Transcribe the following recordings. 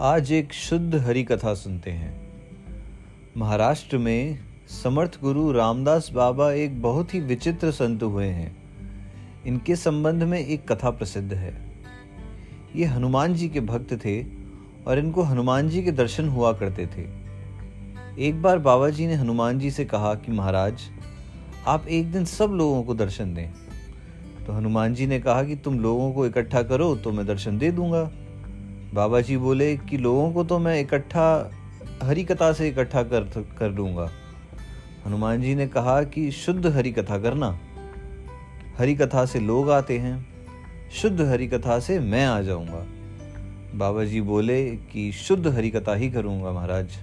आज एक शुद्ध हरि कथा सुनते हैं। महाराष्ट्र में समर्थ गुरु रामदास बाबा एक बहुत ही विचित्र संत हुए हैं। इनके संबंध में एक कथा प्रसिद्ध है। ये हनुमान जी के भक्त थे और इनको हनुमान जी के दर्शन हुआ करते थे। एक बार बाबा जी ने हनुमान जी से कहा कि महाराज, आप एक दिन सब लोगों को दर्शन दें। तो हनुमान जी ने कहा कि तुम लोगों को इकट्ठा करो तो मैं दर्शन दे दूँगा। बाबा जी बोले कि लोगों को तो मैं इकट्ठा हरी कथा से इकट्ठा कर कर लूँगा हनुमान जी ने कहा कि शुद्ध हरी कथा करना। हरी कथा से लोग आते हैं, शुद्ध हरी कथा से मैं आ जाऊँगा। बाबा जी बोले कि शुद्ध हरी कथा ही करूँगा महाराज।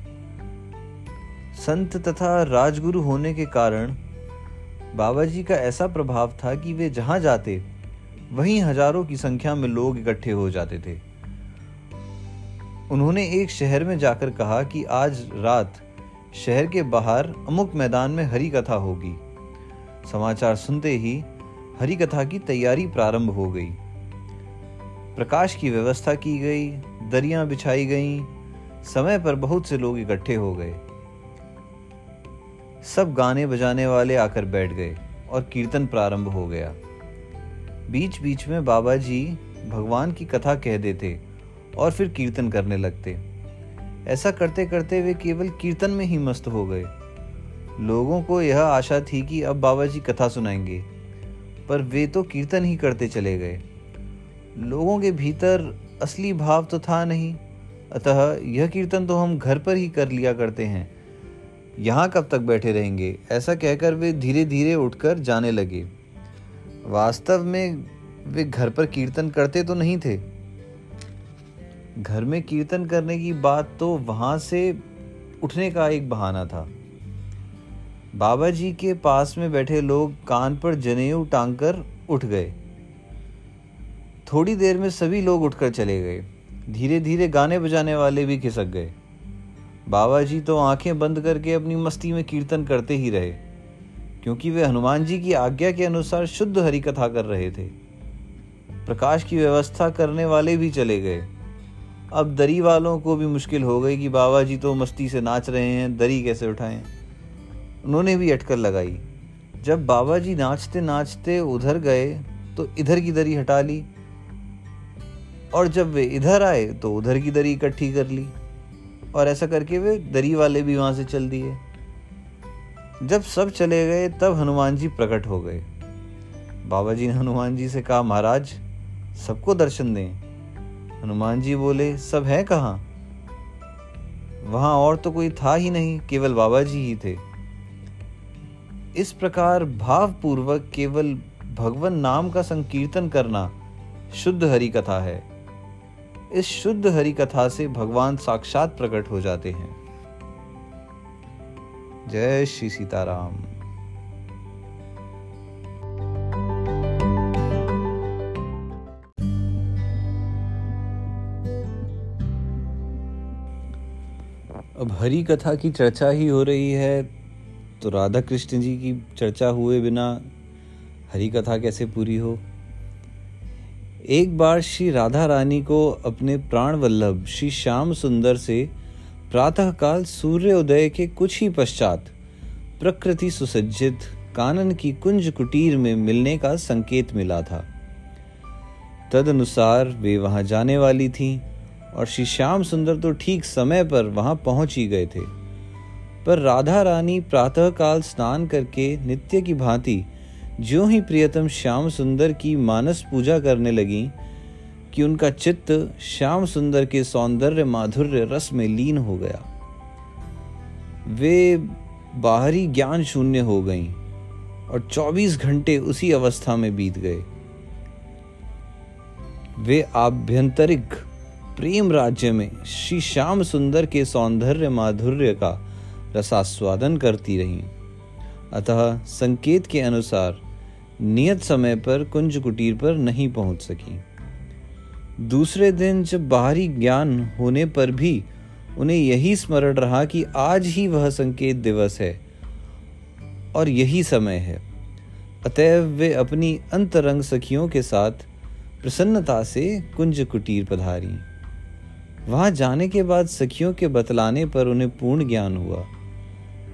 संत तथा राजगुरु होने के कारण बाबा जी का ऐसा प्रभाव था कि वे जहाँ जाते, वहीं हज़ारों की संख्या में लोग इकट्ठे हो जाते थे। उन्होंने एक शहर में जाकर कहा कि आज रात शहर के बाहर अमुक मैदान में हरी कथा होगी। समाचार सुनते ही हरी कथा की तैयारी प्रारंभ हो गई। प्रकाश की व्यवस्था की गई, दरियाँ बिछाई गईं, समय पर बहुत से लोग इकट्ठे हो गए। सब गाने बजाने वाले आकर बैठ गए और कीर्तन प्रारंभ हो गया। बीच बीच में बाबा जी भगवान की कथा कह देते और फिर कीर्तन करने लगते। ऐसा करते करते वे केवल कीर्तन में ही मस्त हो गए। लोगों को यह आशा थी कि अब बाबा जी कथा सुनाएँगे, पर वे तो कीर्तन ही करते चले गए। लोगों के भीतर असली भाव तो था नहीं, अतः यह कीर्तन तो हम घर पर ही कर लिया करते हैं। यहाँ कब तक बैठे रहेंगे, ऐसा कहकर वे धीरे धीरे उठकर जाने लगे। वास्तव में वे घर पर कीर्तन करते तो नहीं थे घर में कीर्तन करने की बात तो वहाँ से उठने का एक बहाना था। बाबा जी के पास में बैठे लोग कान पर जनेऊ टांग कर उठ गए। थोड़ी देर में सभी लोग उठकर चले गए। धीरे धीरे गाने बजाने वाले भी खिसक गए। बाबा जी तो आँखें बंद करके अपनी मस्ती में कीर्तन करते ही रहे, क्योंकि वे हनुमान जी की आज्ञा के अनुसार शुद्ध हरि कथा कर रहे थे। प्रकाश की व्यवस्था करने वाले भी चले गए। अब दरी वालों को भी मुश्किल हो गई कि बाबा जी तो मस्ती से नाच रहे हैं, दरी कैसे उठाएँ? उन्होंने भी अटकर लगाई। जब बाबा जी नाचते नाचते उधर गए तो इधर की दरी हटा ली। और जब वे इधर आए तो उधर की दरी इकट्ठी कर ली। और ऐसा करके वे दरी वाले भी वहाँ से चल दिए। जब सब चले गए, तब हनुमान जी प्रकट हो गए। बाबा जी ने हनुमान जी से कहा, महाराज, सबको दर्शन दें। हनुमान जी बोले, सब है कहाँ? वहाँ और तो कोई था ही नहीं, केवल बाबा जी ही थे। इस प्रकार भावपूर्वक केवल भगवान नाम का संकीर्तन करना शुद्ध हरि कथा है। इस शुद्ध हरि कथा से भगवान साक्षात प्रकट हो जाते हैं। जय श्री सीताराम। हरी कथा की चर्चा ही हो रही है तो राधा कृष्ण जी की चर्चा हुए बिना हरी कथा कैसे पूरी हो? एक बार श्री राधा रानी को अपने प्राण वल्लभ श्री श्याम सुंदर से प्रातःकाल सूर्य उदय के कुछ ही पश्चात प्रकृति सुसज्जित कानन की कुंज कुटीर में मिलने का संकेत मिला था। तदनुसार वे वहाँ जाने वाली थीं। और श्री श्याम सुंदर तो ठीक समय पर वहाँ पहुँच ही गए थे। पर राधा रानी प्रातःकाल स्नान करके नित्य की भांति जो ही प्रियतम श्याम सुंदर की मानस पूजा करने लगी कि उनका चित्त श्याम सुंदर के सौंदर्य माधुर्य रस में लीन हो गया। वे बाहरी ज्ञान शून्य हो गईं और 24 घंटे उसी अवस्था में बीत गए। वे आभ्यंतरिक प्रेम राज्य में श्री श्याम सुंदर के सौंदर्य माधुर्य का रसास्वादन करती रहीं। अतः संकेत के अनुसार नियत समय पर कुंज कुटीर पर नहीं पहुँच सकी। दूसरे दिन जब बाहरी ज्ञान होने पर भी उन्हें यही स्मरण रहा कि आज ही वह संकेत दिवस है और यही समय है। अतएव वे अपनी अंतरंग सखियों के साथ प्रसन्नता से कुंज कुटीर पधारी। वहाँ जाने के बाद सखियों के बतलाने पर उन्हें पूर्ण ज्ञान हुआ।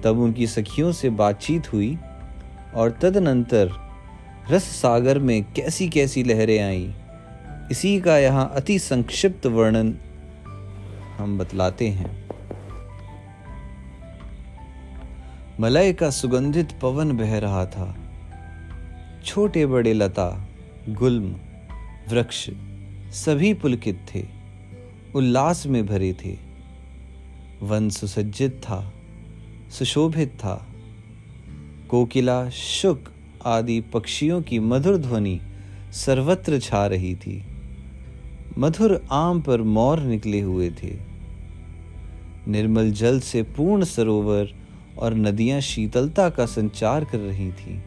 तब उनकी सखियों से बातचीत हुई और तदनंतर रस सागर में कैसी कैसी लहरें आई। इसी का यहाँ अति संक्षिप्त वर्णन हम बतलाते हैं। मलय का सुगंधित पवन बह रहा था। छोटे बड़े लता, गुल्म, वृक्ष सभी पुलकित थे। उल्लास में भरे थे। वन सुसज्जित था, सुशोभित था। कोकिला, शुक आदि पक्षियों की मधुर ध्वनि सर्वत्र छा रही थी। मधुर आम पर मोर निकले हुए थे। निर्मल जल से पूर्ण सरोवर और नदियाँ शीतलता का संचार कर रही थीं।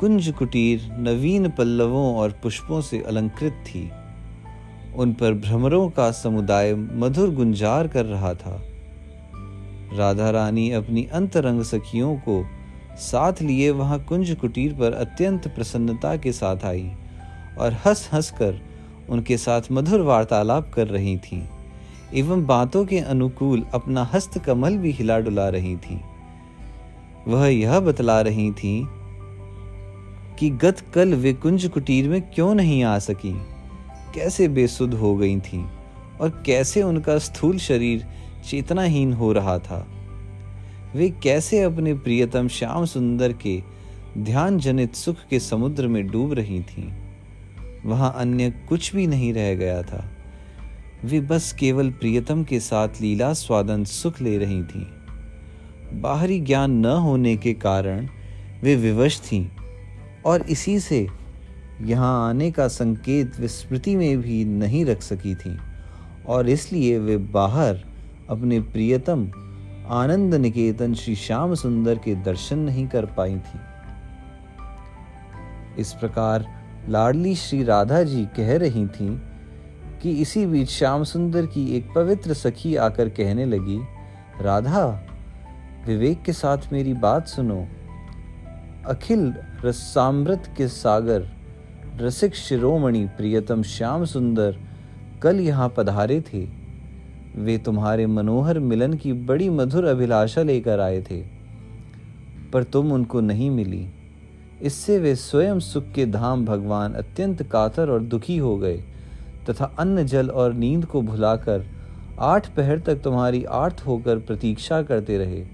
कुंज कुटीर नवीन पल्लवों और पुष्पों से अलंकृत थी। उन पर भ्रमरों का समुदाय मधुर गुंजार कर रहा था। राधा रानी अपनी अंतरंग सखियों को साथ लिए वहाँ कुंज कुटीर पर अत्यंत प्रसन्नता के साथ आई और हंस हंस कर उनके साथ मधुर वार्तालाप कर रही थीं, एवं बातों के अनुकूल अपना हस्त कमल भी हिला डुला रही थी। वह यह बतला रही थी कि गत कल वे कुंज कुटीर में क्यों नहीं आ सकी? कैसे बेसुध हो गई थी और कैसे उनका स्थूल शरीर चेतनाहीन हो रहा था। वे कैसे अपने प्रियतम श्याम सुंदर के ध्यान जनित सुख के समुद्र में डूब रही थीं। वहाँ अन्य कुछ भी नहीं रह गया था। वे बस केवल प्रियतम के साथ लीला स्वादन सुख ले रही थीं। बाहरी ज्ञान न होने के कारण वे विवश थीं और इसी से यहाँ आने का संकेत वे स्मृति में भी नहीं रख सकी थी, और इसलिए वे बाहर अपने प्रियतम आनंद निकेतन श्री श्याम सुंदर के दर्शन नहीं कर पाई थी। इस प्रकार लाडली श्री राधा जी कह रही थी कि इसी बीच श्याम सुंदर की एक पवित्र सखी आकर कहने लगी, राधा, विवेक के साथ मेरी बात सुनो। अखिल रसामृत के सागर रसिक शिरोमणि प्रियतम श्याम सुंदर कल यहाँ पधारे थे। वे तुम्हारे मनोहर मिलन की बड़ी मधुर अभिलाषा लेकर आए थे। पर तुम उनको नहीं मिली। इससे वे स्वयं सुख के धाम भगवान अत्यंत कातर और दुखी हो गए तथा अन्न, जल और नींद को भुलाकर आठ पहर तक तुम्हारी आर्थ होकर प्रतीक्षा करते रहे।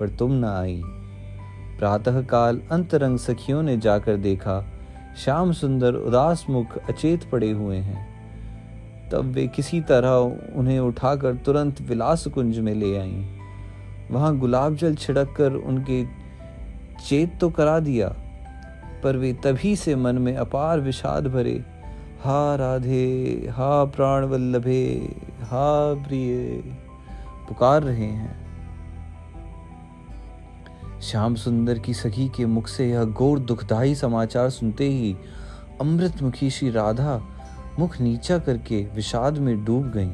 पर तुम न आई। प्रातःकाल अंतरंग सखियों ने जाकर देखा श्याम सुंदर उदास मुख अचेत पड़े हुए हैं। तब वे किसी तरह उन्हें उठाकर तुरंत विलास कुंज में ले आईं। वहाँ गुलाब जल छिड़क कर उनके चेत तो करा दिया, पर वे तभी से मन में अपार विषाद भरे, हा राधे, हा प्राण वल्लभे हा प्रिय, पुकार रहे हैं। श्याम सुंदर की सखी के मुख से यह गौर दुखदाई समाचार सुनते ही अमृत मुखी श्री राधा मुख नीचा करके विषाद में डूब गईं।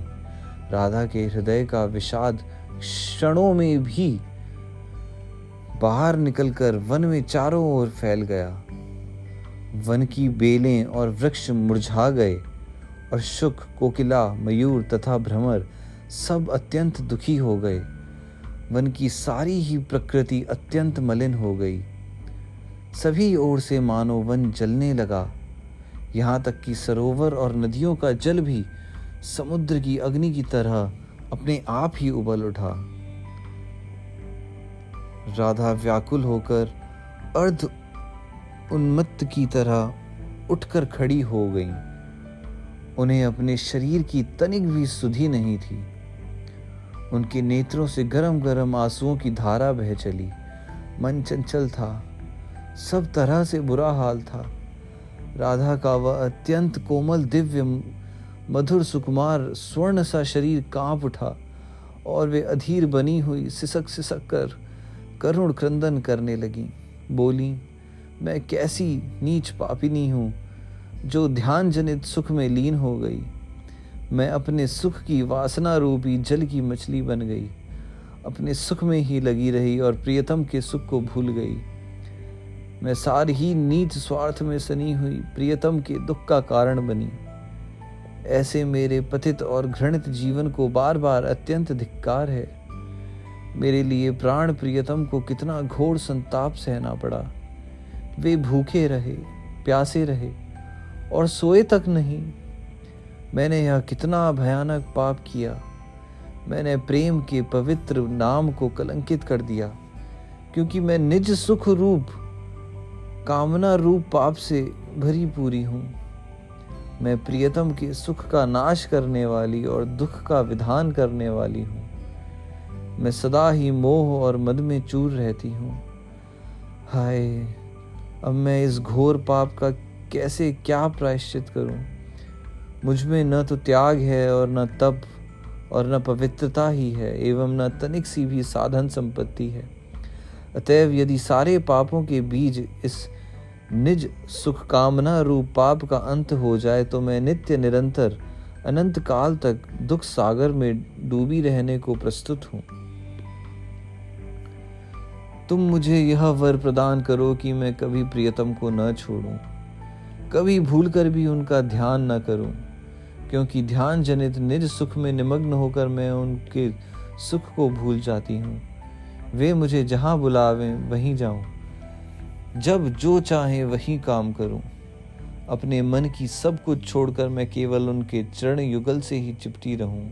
राधा के हृदय का विषाद क्षणों में भी बाहर निकलकर वन में चारों ओर फैल गया वन की बेलें और वृक्ष मुरझा गए और शुक, कोकिला, मयूर तथा भ्रमर सब अत्यंत दुखी हो गए वन की सारी ही प्रकृति अत्यंत मलिन हो गई। सभी ओर से मानो वन जलने लगा। यहाँ तक कि सरोवर और नदियों का जल भी समुद्र की अग्नि की तरह अपने आप ही उबल उठा। राधा व्याकुल होकर अर्ध उन्मत्त की तरह उठकर खड़ी हो गईं। उन्हें अपने शरीर की तनिक भी सुधि नहीं थी। उनके नेत्रों से गरम गरम आंसुओं की धारा बह चली। मन चंचल था। सब तरह से बुरा हाल था। राधा का वह अत्यंत कोमल, दिव्य, मधुर, सुकुमार, स्वर्ण सा शरीर काँप उठा और वे अधीर बनी हुई सिसक सिसक कर करुण क्रंदन करने लगी। बोली, मैं कैसी नीच पापिनी हूँ, जो ध्यान जनित सुख में लीन हो गई। मैं अपने सुख की वासना रूपी जल की मछली बन गई। अपने सुख में ही लगी रही और प्रियतम के सुख को भूल गई। मैं सार ही नीच स्वार्थ में सनी हुई प्रियतम के दुख का कारण बनी। ऐसे मेरे पतित और घृणित जीवन को बार बार अत्यंत धिक्कार है। मेरे लिए प्राण प्रियतम को कितना घोर संताप सहना पड़ा। वे भूखे रहे, प्यासे रहे और सोए तक नहीं मैंने यह कितना भयानक पाप किया। मैंने प्रेम के पवित्र नाम को कलंकित कर दिया, क्योंकि मैं निज सुख रूप, कामना रूप पाप से भरी पूरी हूँ। मैं प्रियतम के सुख का नाश करने वाली और दुख का विधान करने वाली हूँ। मैं सदा ही मोह और मद में चूर रहती हूँ। हाय, अब मैं इस घोर पाप का कैसे क्या प्रायश्चित करूँ? मुझमें न तो त्याग है और न तप और न पवित्रता ही है, एवं न तनिक सी भी साधन संपत्ति है। अतएव यदि सारे पापों के बीज इस निज सुख कामना रूप पाप का अंत हो जाए तो मैं नित्य निरंतर अनंत काल तक दुख सागर में डूबी रहने को प्रस्तुत हूँ। तुम मुझे यह वर प्रदान करो कि मैं कभी प्रियतम को न छोड़ूं, कभी भूलकर भी उनका ध्यान न करूँ। क्योंकि ध्यान जनित निज सुख में निमग्न होकर मैं उनके सुख को भूल जाती हूँ। वे मुझे जहाँ बुलावें, वहीं जाऊँ। जब जो चाहे वही काम करूँ। अपने मन की सब कुछ छोड़कर मैं केवल उनके चरण युगल से ही चिपटी रहूँ।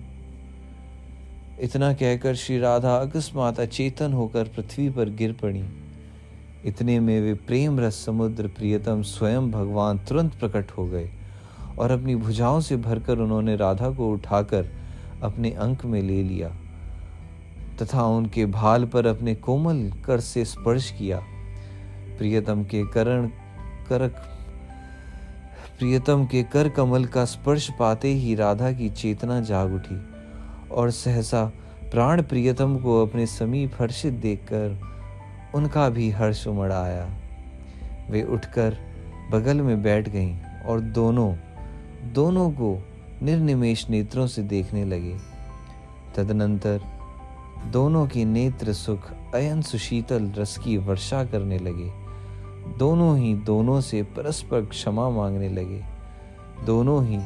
इतना कहकर श्री राधा अकस्मात अचेतन होकर पृथ्वी पर गिर पड़ी। इतने में वे प्रेम रस समुद्र प्रियतम स्वयं भगवान तुरंत प्रकट हो गए। और अपनी भुजाओं से भरकर उन्होंने राधा को उठाकर अपने अंक में ले लिया तथा उनके भाल पर अपने कोमल कर से स्पर्श किया। प्रियतम के करण करक, प्रियतम के कर कमल का स्पर्श पाते ही राधा की चेतना जाग उठी और सहसा प्राण प्रियतम को अपने समीप हर्षित देखकर उनका भी हर्ष उमड़ आया। वे उठकर बगल में बैठ गईं और दोनों दोनों को निर्निमेश नेत्रों से देखने लगे। तदनंतर दोनों के नेत्र सुख, अयन सुशीतल रस की वर्षा करने लगे। दोनों ही दोनों से परस्पर क्षमा मांगने लगे। दोनों ही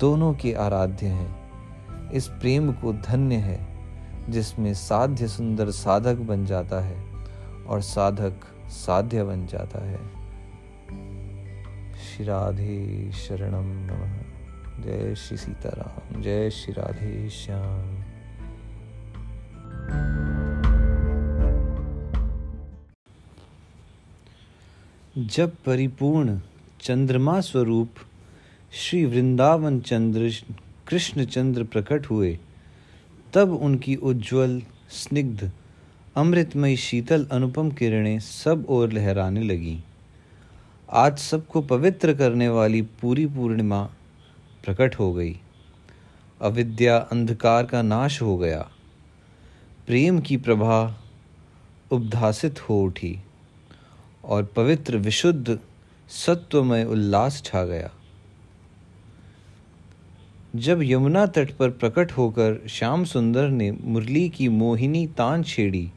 दोनों के आराध्य हैं। इस प्रेम को धन्य है, जिसमें साध्य सुंदर साधक बन जाता है और साधक साध्य बन जाता है। श्री राधे शरणम नमः। जय श्री सीताराम, जय श्री राधे श्याम। जब परिपूर्ण चंद्रमा स्वरूप श्री वृंदावन चंद्र कृष्ण चंद्र प्रकट हुए, तब उनकी उज्जवल, स्निग्ध, अमृतमयी शीतल अनुपम किरणें सब ओर लहराने लगीं। आज सबको पवित्र करने वाली पूरी पूर्णिमा प्रकट हो गई। अविद्या अंधकार का नाश हो गया। प्रेम की प्रभा उद्भासित हो उठी और पवित्र विशुद्ध सत्वमय उल्लास छा गया। जब यमुना तट पर प्रकट होकर श्याम सुंदर ने मुरली की मोहिनी तान छेड़ी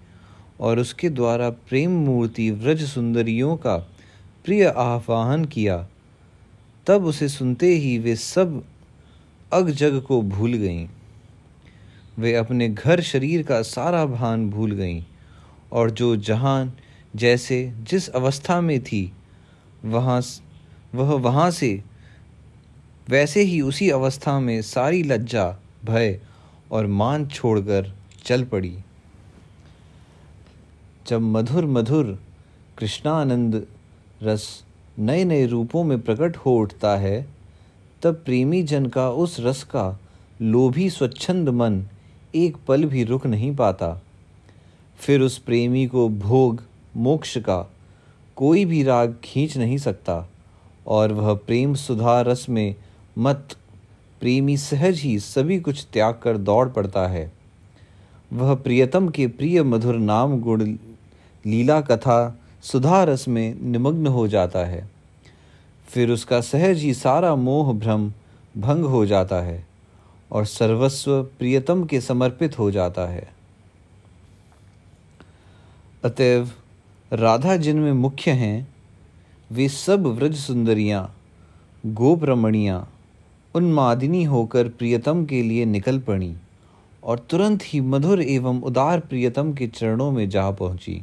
और उसके द्वारा प्रेम मूर्ति व्रज सुंदरियों का प्रिय आह्वान किया तब उसे सुनते ही वे सब अग जग को भूल गईं। वे अपने घर शरीर का सारा भान भूल गईं और जो जहान जैसे जिस अवस्था में थी, वहाँ वह वहाँ से, वैसे ही उसी अवस्था में सारी लज्जा, भय और मान छोड़कर चल पड़ी। जब मधुर मधुर कृष्णानंद रस नए नए रूपों में प्रकट हो उठता है, तब प्रेमी जन का उस रस का लोभी स्वच्छंद मन एक पल भी रुक नहीं पाता। फिर उस प्रेमी को भोग, मोक्ष का कोई भी राग खींच नहीं सकता और वह प्रेम सुधा रस में मत, प्रेमी सहज ही सभी कुछ त्याग कर दौड़ पड़ता है। वह प्रियतम के प्रिय मधुर नाम गुण, लीला कथा सुधा रस में निमग्न हो जाता है। फिर उसका सहज ही सारा मोह भ्रम भंग हो जाता है और सर्वस्व प्रियतम के समर्पित हो जाता है। अतएव राधा जिनमें मुख्य हैं, वे सब व्रज सुंदरियाँ गोप रमणियाँ उन्मादिनी होकर प्रियतम के लिए निकल पड़ी और तुरंत ही मधुर एवं उदार प्रियतम के चरणों में जा पहुँची।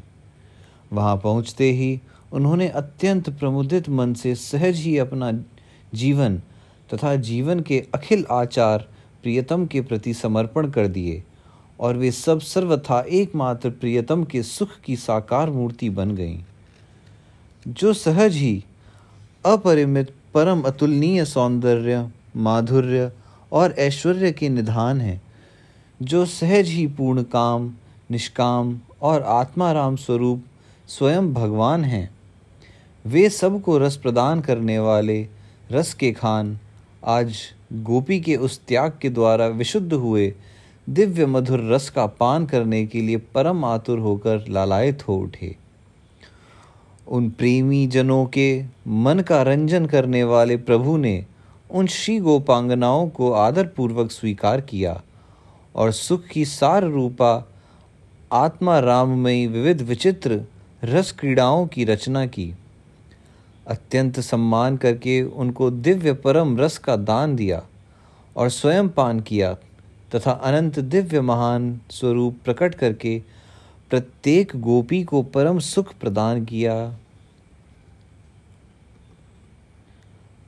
वहाँ पहुँचते ही उन्होंने अत्यंत प्रमुदित मन से सहज ही अपना जीवन तथा जीवन के अखिल आचार प्रियतम के प्रति समर्पण कर दिए और वे सब सर्वथा एकमात्र प्रियतम के सुख की साकार मूर्ति बन गईं। जो सहज ही अपरिमित परम अतुलनीय सौंदर्य, माधुर्य और ऐश्वर्य के निधान है, जो सहज ही पूर्ण काम, निष्काम और आत्माराम स्वरूप स्वयं भगवान हैं। वे सबको रस प्रदान करने वाले रस के खान आज गोपी के उस त्याग के द्वारा विशुद्ध हुए दिव्य मधुर रस का पान करने के लिए परम आतुर होकर लालायत हो उठे। उन प्रेमी जनों के मन का रंजन करने वाले प्रभु ने उन श्री गोपांगनाओं को आदरपूर्वक स्वीकार किया और सुख की सार रूपा आत्मा राममयी विविध विचित्र रस क्रीड़ाओं की रचना की। अत्यंत सम्मान करके उनको दिव्य परम रस का दान दिया और स्वयं पान किया तथा अनंत दिव्य महान स्वरूप प्रकट करके प्रत्येक गोपी को परम सुख प्रदान किया।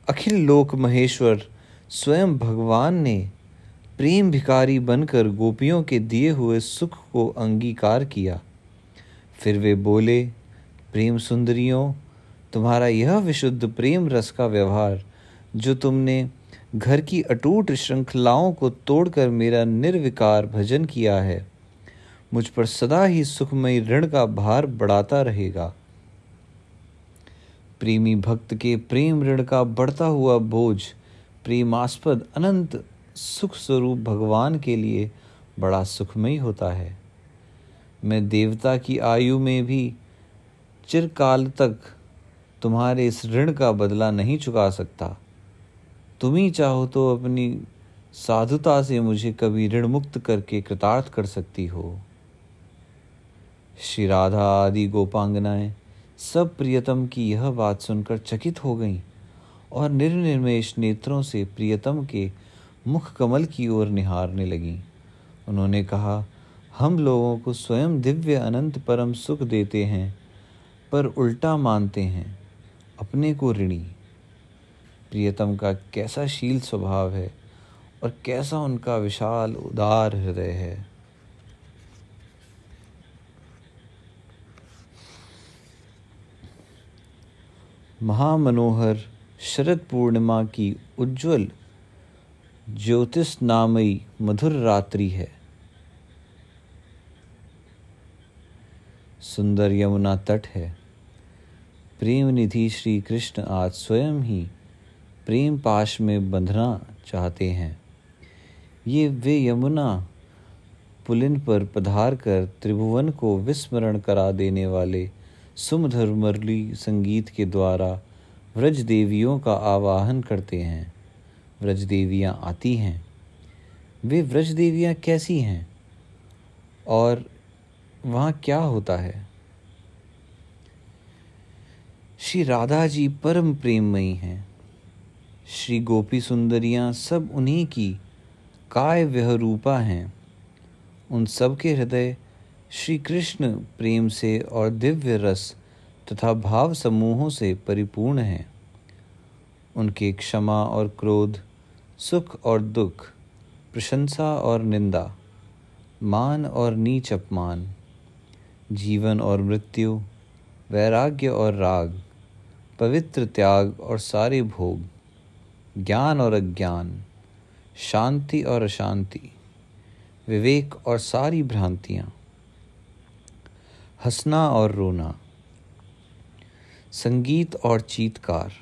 अखिल लोक महेश्वर स्वयं भगवान ने प्रेम भिकारी बनकर गोपियों के दिए हुए सुख को अंगीकार किया। फिर वे बोले, प्रेम सुंदरियों, तुम्हारा यह विशुद्ध प्रेम रस का व्यवहार, जो तुमने घर की अटूट श्रृंखलाओं को तोड़कर मेरा निर्विकार भजन किया है, मुझ पर सदा ही सुखमय ऋण का भार बढ़ाता रहेगा। प्रेमी भक्त के प्रेम ऋण का बढ़ता हुआ बोझ प्रेमास्पद अनंत सुख स्वरूप भगवान के लिए बड़ा सुखमय होता है। मैं देवता की आयु में भी चिरकाल तक तुम्हारे इस ऋण का बदला नहीं चुका सकता। तुम ही चाहो तो अपनी साधुता से मुझे कभी ऋण मुक्त करके कृतार्थ कर सकती हो। श्री राधा आदि गोपांगनाएँ सब प्रियतम की यह बात सुनकर चकित हो गईं और निर्निमेश नेत्रों से प्रियतम के मुख कमल की ओर निहारने लगीं। उन्होंने कहा हम लोगों को स्वयं दिव्य अनंत परम सुख देते हैं, पर उल्टा मानते हैं, अपने को ऋणी। प्रियतम का कैसा शील स्वभाव है और कैसा उनका विशाल, उदार हृदय है। महामनोहर शरद पूर्णिमा की उज्जवल ज्योतिष नामयी मधुर रात्रि है। सुंदर यमुना तट है। प्रेम निधि श्री कृष्ण आज स्वयं ही प्रेम पाश में बंधना चाहते हैं। ये वे यमुना पुलिन पर पधार कर त्रिभुवन को विस्मरण करा देने वाले सुमधुर मुरली संगीत के द्वारा व्रज देवियों का आवाहन करते हैं। व्रज देवियाँ आती हैं। वे व्रज देवियाँ कैसी हैं? और वहाँ क्या होता है? श्री राधा जी परम प्रेममयी हैं। श्री गोपी सुंदरियाँ सब उन्हीं की काय रूपा हैं। उन सब के हृदय श्री कृष्ण प्रेम से और दिव्य रस तथा भाव समूहों से परिपूर्ण हैं। उनके क्षमा और क्रोध, सुख और दुख, प्रशंसा और निंदा, मान और नीच अपमान जीवन और मृत्यु, वैराग्य और राग, पवित्र त्याग और सारे भोग, ज्ञान और अज्ञान, शांति और अशांति, विवेक और सारी भ्रांतियाँ। हंसना और रोना, संगीत और चीतकार,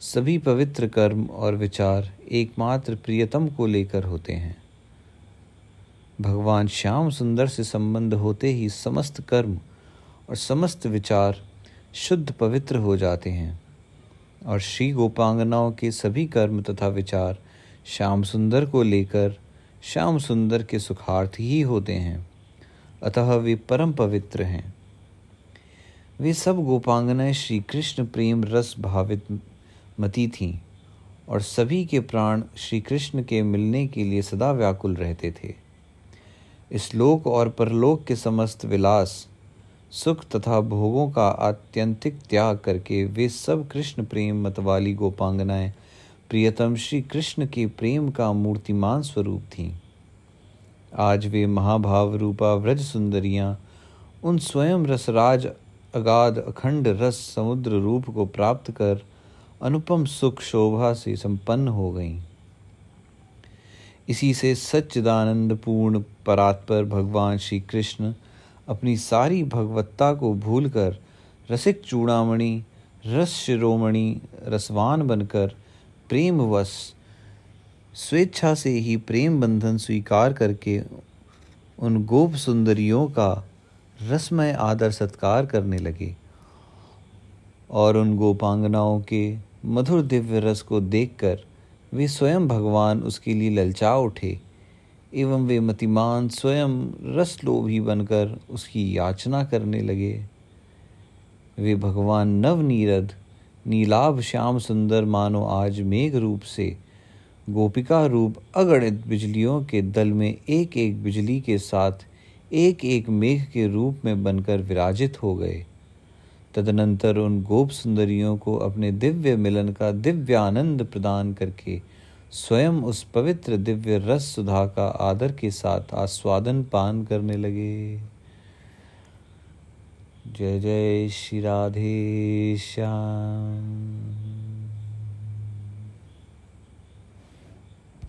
सभी पवित्र कर्म और विचार एकमात्र प्रियतम को लेकर होते हैं। भगवान श्याम सुंदर से संबंध होते ही समस्त कर्म और समस्त विचार शुद्ध पवित्र हो जाते हैं। और श्री गोपांगनाओं के सभी कर्म तथा विचार श्याम सुंदर को लेकर श्याम सुंदर के सुखार्थ ही होते हैं। अतः वे परम पवित्र हैं। वे सब गोपांगनाएँ श्री कृष्ण प्रेम रस भावित मती थीं और सभी के प्राण श्री कृष्ण के मिलने के लिए सदा व्याकुल रहते थे। इस लोक और परलोक के समस्त विलास, सुख तथा भोगों का आत्यंतिक त्याग करके वे सब कृष्ण प्रेम मतवाली गोपांगनाएँ, प्रियतम श्री कृष्ण के प्रेम का मूर्तिमान स्वरूप थीं। आज वे महाभाव रूपा व्रज सुंदरियाँ, उन स्वयं रसराज अगाध अखंड रस समुद्र रूप को प्राप्त कर अनुपम सुख शोभा से संपन्न हो गईं। इसी से सच्चिदानंद पूर्ण परात्पर भगवान श्री कृष्ण अपनी सारी भगवत्ता को भूलकर रसिक चूड़ामणि, रस शिरोमणि, रसवान बनकर प्रेमवश, स्वेच्छा से ही प्रेम बंधन स्वीकार करके उन गोप सुंदरियों का रसमय आदर सत्कार करने लगे और उन गोपांगनाओं के मधुर दिव्य रस को देखकर वे स्वयं भगवान उसके लिए ललचा उठे, एवं वे मतिमान स्वयं रसलोभी बनकर उसकी याचना करने लगे। वे भगवान नवनीरद, नीलाभ श्याम सुंदर मानो आज मेघ रूप से, गोपिका रूप अगणित बिजलियों के दल में एक एक बिजली के साथ एक एक मेघ के रूप में बनकर विराजित हो गए। तदनंतर उन गोप सुंदरियों को अपने दिव्य मिलन का दिव्य आनंद प्रदान करके स्वयं उस पवित्र दिव्य रस सुधा का आदर के साथ आस्वादन पान करने लगे। जय जय श्री राधे श्याम।